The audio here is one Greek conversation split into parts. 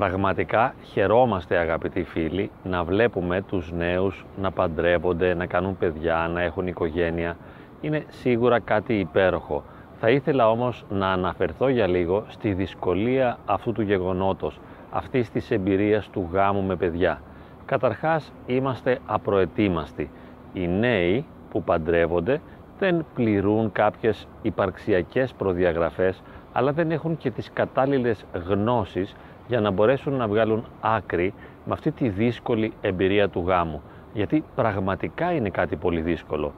Πραγματικά χαιρόμαστε αγαπητοί φίλοι να βλέπουμε τους νέους να παντρεύονται, να κάνουν παιδιά, να έχουν οικογένεια. Είναι σίγουρα κάτι υπέροχο. Θα ήθελα όμως να αναφερθώ για λίγο στη δυσκολία αυτού του γεγονότος, αυτής της εμπειρίας του γάμου με παιδιά. Καταρχάς είμαστε απροετοίμαστοι. Οι νέοι που παντρεύονται δεν πληρούν κάποιες υπαρξιακές προδιαγραφές αλλά δεν έχουν και τις κατάλληλες γνώσεις για να μπορέσουν να βγάλουν άκρη με αυτή τη δύσκολη εμπειρία του γάμου. Γιατί πραγματικά είναι κάτι πολύ δύσκολο.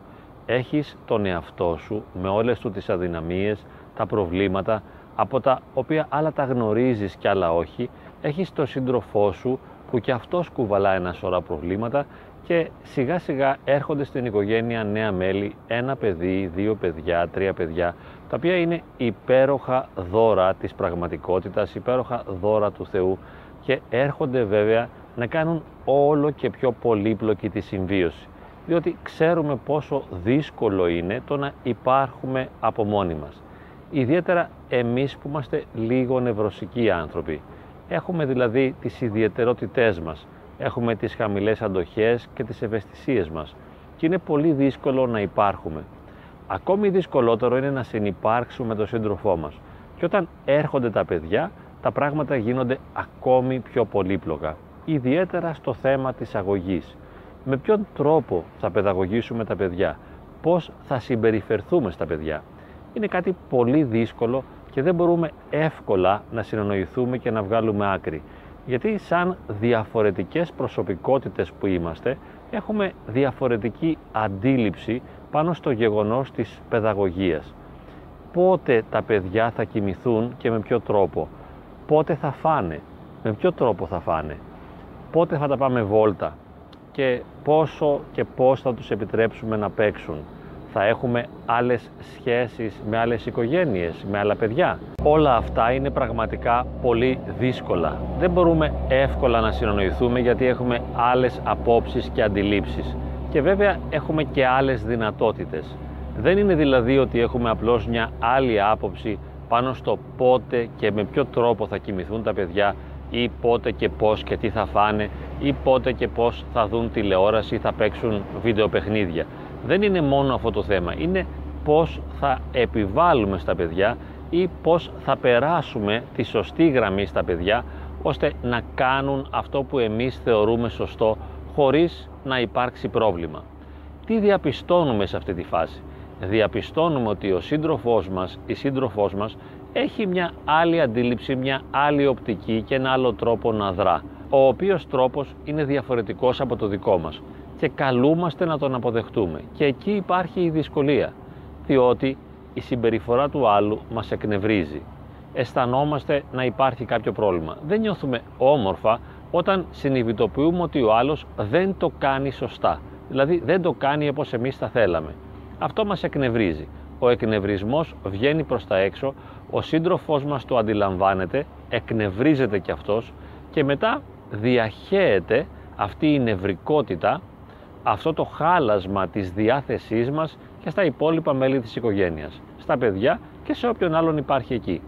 Έχεις τον εαυτό σου με όλες του τις αδυναμίες, τα προβλήματα, από τα οποία άλλα τα γνωρίζεις και άλλα όχι. Έχεις τον σύντροφό σου που και αυτός κουβαλά ένα σωρά προβλήματα και σιγά σιγά έρχονται στην οικογένεια νέα μέλη, ένα παιδί, δύο παιδιά, τρία παιδιά, τα οποία είναι υπέροχα δώρα της πραγματικότητας, υπέροχα δώρα του Θεού και έρχονται βέβαια να κάνουν όλο και πιο πολύπλοκη τη συμβίωση. Διότι ξέρουμε πόσο δύσκολο είναι το να υπάρχουμε από μόνοι μας. Ιδιαίτερα εμείς που είμαστε λίγο νευρωσικοί άνθρωποι. Έχουμε δηλαδή τις ιδιαιτερότητές μας έχουμε τις χαμηλές αντοχές και τις ευαισθησίες μας και είναι πολύ δύσκολο να υπάρχουμε. Ακόμη δυσκολότερο είναι να συνυπάρξουμε με τον σύντροφό μας και όταν έρχονται τα παιδιά τα πράγματα γίνονται ακόμη πιο πολύπλοκα, ιδιαίτερα στο θέμα της αγωγής. Με ποιον τρόπο θα παιδαγωγήσουμε τα παιδιά, πώς θα συμπεριφερθούμε στα παιδιά; Είναι κάτι πολύ δύσκολο και δεν μπορούμε εύκολα να συνεννοηθούμε και να βγάλουμε άκρη γιατί σαν διαφορετικές προσωπικότητες που είμαστε έχουμε διαφορετική αντίληψη πάνω στο γεγονός της παιδαγωγίας. Πότε τα παιδιά θα κοιμηθούν και με ποιο τρόπο; Πότε θα φάνε, με ποιο τρόπο θα φάνε; Πότε θα τα πάμε βόλτα; Και πόσο και πώς θα τους επιτρέψουμε να παίξουν; Θα έχουμε άλλες σχέσεις με άλλες οικογένειες, με άλλα παιδιά. Όλα αυτά είναι πραγματικά πολύ δύσκολα. Δεν μπορούμε εύκολα να συνονοιηθούμε γιατί έχουμε άλλες απόψεις και αντιλήψεις. Και βέβαια έχουμε και άλλες δυνατότητες. Δεν είναι δηλαδή ότι έχουμε απλώς μια άλλη άποψη πάνω στο πότε και με ποιο τρόπο θα κοιμηθούν τα παιδιά ή πότε και πώς και τι θα φάνε ή πότε και πώς θα δουν τηλεόραση ή θα παίξουν βίντεο παιχνίδια δεν είναι μόνο αυτό το θέμα, είναι πώς θα επιβάλλουμε στα παιδιά ή πώς θα περάσουμε τη σωστή γραμμή στα παιδιά ώστε να κάνουν αυτό που εμείς θεωρούμε σωστό χωρίς να υπάρξει πρόβλημα. Τι διαπιστώνουμε σε αυτή τη φάση; Διαπιστώνουμε ότι ο σύντροφός μας, η σύντροφός μας έχει μια άλλη αντίληψη, μια άλλη οπτική και ένα άλλο τρόπο να δρά, ο οποίος τρόπος είναι διαφορετικός από το δικό μας και καλούμαστε να τον αποδεχτούμε. Και εκεί υπάρχει η δυσκολία, διότι η συμπεριφορά του άλλου μας εκνευρίζει. Αισθανόμαστε να υπάρχει κάποιο πρόβλημα. Δεν νιώθουμε όμορφα όταν συνειδητοποιούμε ότι ο άλλος δεν το κάνει σωστά. Δηλαδή δεν το κάνει όπως εμείς θα θέλαμε. Αυτό μας εκνευρίζει. Ο εκνευρισμός βγαίνει προς τα έξω, ο σύντροφός μας το αντιλαμβάνεται, εκνευρίζεται κι αυτός και μετά διαχέεται αυτή η νευρικότητα αυτό το χάλασμα της διάθεσής μας και στα υπόλοιπα μέλη της οικογένειας, στα παιδιά και σε όποιον άλλον υπάρχει εκεί.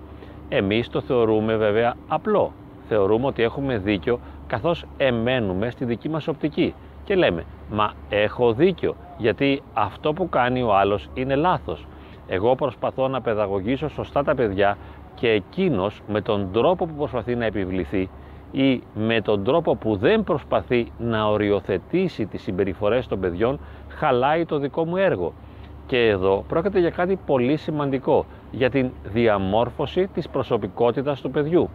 Εμείς το θεωρούμε βέβαια απλό. Θεωρούμε ότι έχουμε δίκιο καθώς εμένουμε στη δική μας οπτική και λέμε «Μα έχω δίκιο γιατί αυτό που κάνει ο άλλος είναι λάθος. Εγώ προσπαθώ να παιδαγωγήσω σωστά τα παιδιά και εκείνος με τον τρόπο που προσπαθεί να επιβληθεί ή με τον τρόπο που δεν προσπαθεί να οριοθετήσει τις συμπεριφορές των παιδιών χαλάει το δικό μου έργο. Και εδώ πρόκειται για κάτι πολύ σημαντικό, για την διαμόρφωση της προσωπικότητας του παιδιού.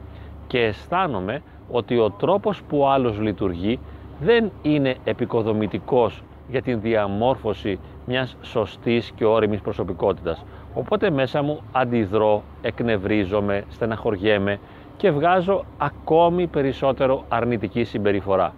Και αισθάνομαι ότι ο τρόπος που ο άλλος λειτουργεί δεν είναι επικοδομητικός για την διαμόρφωση μιας σωστής και όριμης προσωπικότητας. Οπότε μέσα μου αντιδρώ, εκνευρίζομαι, στεναχωριέμαι και βγάζω ακόμη περισσότερο αρνητική συμπεριφορά.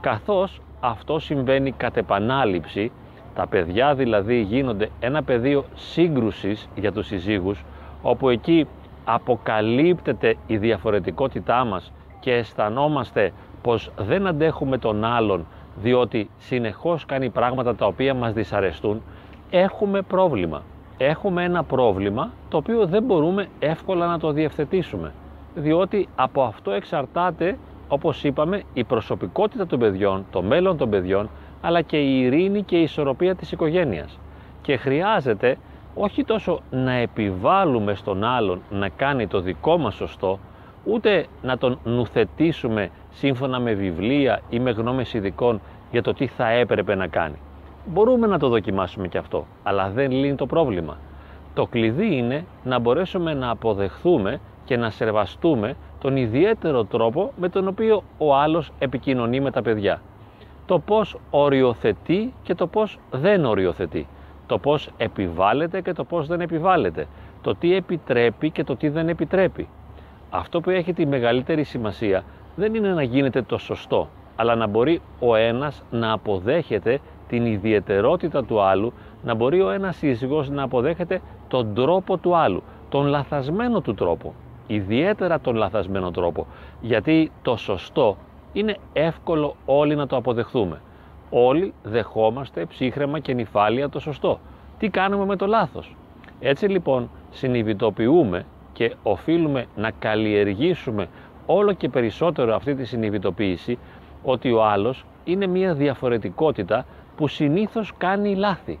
Καθώς αυτό συμβαίνει κατ' επανάληψη, τα παιδιά δηλαδή γίνονται ένα πεδίο σύγκρουσης για τους συζύγους, όπου εκεί αποκαλύπτεται η διαφορετικότητά μας και αισθανόμαστε πως δεν αντέχουμε τον άλλον διότι συνεχώς κάνει πράγματα τα οποία μας δυσαρεστούν, έχουμε πρόβλημα. Έχουμε ένα πρόβλημα το οποίο δεν μπορούμε εύκολα να το διευθετήσουμε διότι από αυτό εξαρτάται, όπως είπαμε, η προσωπικότητα των παιδιών, το μέλλον των παιδιών, αλλά και η ειρήνη και η ισορροπία της οικογένειας. Και χρειάζεται όχι τόσο να επιβάλλουμε στον άλλον να κάνει το δικό μας σωστό, ούτε να τον νουθετήσουμε σύμφωνα με βιβλία ή με γνώμες ειδικών για το τι θα έπρεπε να κάνει. Μπορούμε να το δοκιμάσουμε και αυτό, αλλά δεν λύνει το πρόβλημα. Το κλειδί είναι να μπορέσουμε να αποδεχθούμε και να σεβαστούμε τον ιδιαίτερο τρόπο με τον οποίο ο άλλος επικοινωνεί με τα παιδιά. Το πώς οριοθετεί και το πώς δεν οριοθετεί. Το πώς επιβάλλεται και το πώς δεν επιβάλλεται. Το τι επιτρέπει και το τι δεν επιτρέπει. Αυτό που έχει τη μεγαλύτερη σημασία δεν είναι να γίνεται το σωστό, αλλά να μπορεί ο ένας να αποδέχεται την ιδιαιτερότητα του άλλου, να μπορεί ο ένας σύζυγος να αποδέχεται τον τρόπο του άλλου, τον λαθασμένο του τρόπο, ιδιαίτερα τον λαθασμένο τρόπο, γιατί το σωστό είναι εύκολο όλοι να το αποδεχθούμε. Όλοι δεχόμαστε ψύχρεμα και νυφάλια το σωστό. Τι κάνουμε με το λάθος; Έτσι λοιπόν συνειδητοποιούμε και οφείλουμε να καλλιεργήσουμε όλο και περισσότερο αυτή τη συνειδητοποίηση ότι ο άλλος είναι μια διαφορετικότητα που συνήθως κάνει λάθη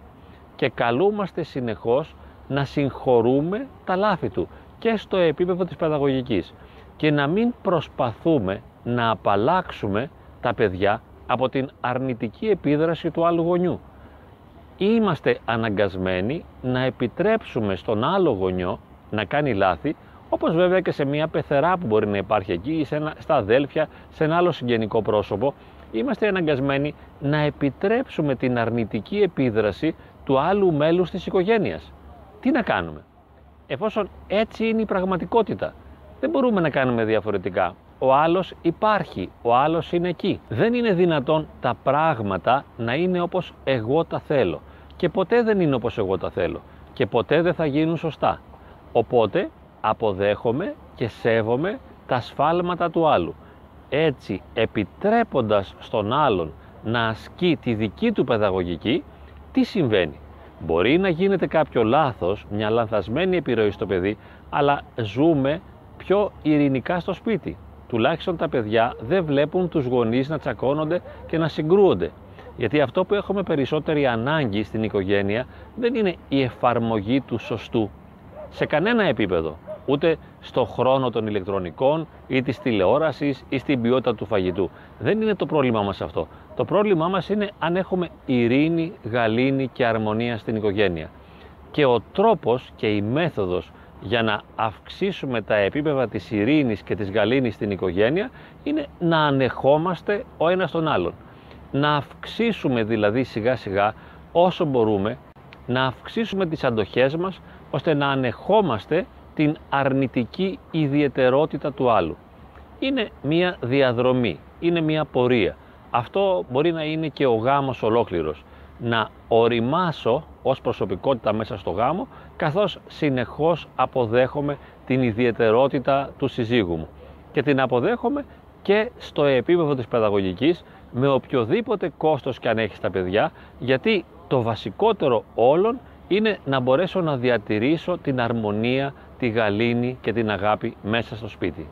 και καλούμαστε συνεχώς να συγχωρούμε τα λάθη του και στο επίπεδο της παιδαγωγικής και να μην προσπαθούμε να απαλλάξουμε τα παιδιά από την αρνητική επίδραση του άλλου γονιού. Είμαστε αναγκασμένοι να επιτρέψουμε στον άλλο γονιό να κάνει λάθη, όπως βέβαια και σε μια πεθερά που μπορεί να υπάρχει εκεί ή σε ένα, στα αδέλφια, σε ένα άλλο συγγενικό πρόσωπο, είμαστε αναγκασμένοι να επιτρέψουμε την αρνητική επίδραση του άλλου μέλους της οικογένειας. Τι να κάνουμε, εφόσον έτσι είναι η πραγματικότητα. Δεν μπορούμε να κάνουμε διαφορετικά. Ο άλλος υπάρχει, ο άλλος είναι εκεί. Δεν είναι δυνατόν τα πράγματα να είναι όπως εγώ τα θέλω. Και ποτέ δεν είναι όπως εγώ τα θέλω. Και ποτέ δεν θα γίνουν σωστά. Οπότε αποδέχομαι και σέβομαι τα σφάλματα του άλλου. Έτσι επιτρέποντας στον άλλον να ασκεί τη δική του παιδαγωγική, τι συμβαίνει; Μπορεί να γίνεται κάποιο λάθος, μια λανθασμένη επιρροή στο παιδί, αλλά ζούμε πιο ειρηνικά στο σπίτι. Τουλάχιστον τα παιδιά δεν βλέπουν τους γονείς να τσακώνονται και να συγκρούονται. Γιατί αυτό που έχουμε περισσότερη ανάγκη στην οικογένεια δεν είναι η εφαρμογή του σωστού σε κανένα επίπεδο. Ούτε στο χρόνο των ηλεκτρονικών ή της τηλεόρασης ή στην ποιότητα του φαγητού. Δεν είναι το πρόβλημά μας αυτό. Το πρόβλημά μας είναι αν έχουμε ειρήνη, γαλήνη και αρμονία στην οικογένεια. Και ο τρόπος και η μέθοδος για να αυξήσουμε τα επίπεδα της ειρήνης και της γαλήνης στην οικογένεια είναι να ανεχόμαστε ο ένας τον άλλον. Να αυξήσουμε δηλαδή σιγά σιγά όσο μπορούμε, να αυξήσουμε τις αντοχές μας ώστε να ανεχόμαστε την αρνητική ιδιαιτερότητα του άλλου. Είναι μία διαδρομή, είναι μία πορεία. Αυτό μπορεί να είναι και ο γάμος ολόκληρος. Να οριμάσω ως προσωπικότητα μέσα στο γάμο, καθώς συνεχώς αποδέχομαι την ιδιαιτερότητα του συζύγου μου. Και την αποδέχομαι και στο επίπεδο της παιδαγωγικής, με οποιοδήποτε κόστος και αν έχει τα παιδιά, γιατί το βασικότερο όλων είναι να μπορέσω να διατηρήσω την αρμονία, τη γαλήνη και την αγάπη μέσα στο σπίτι.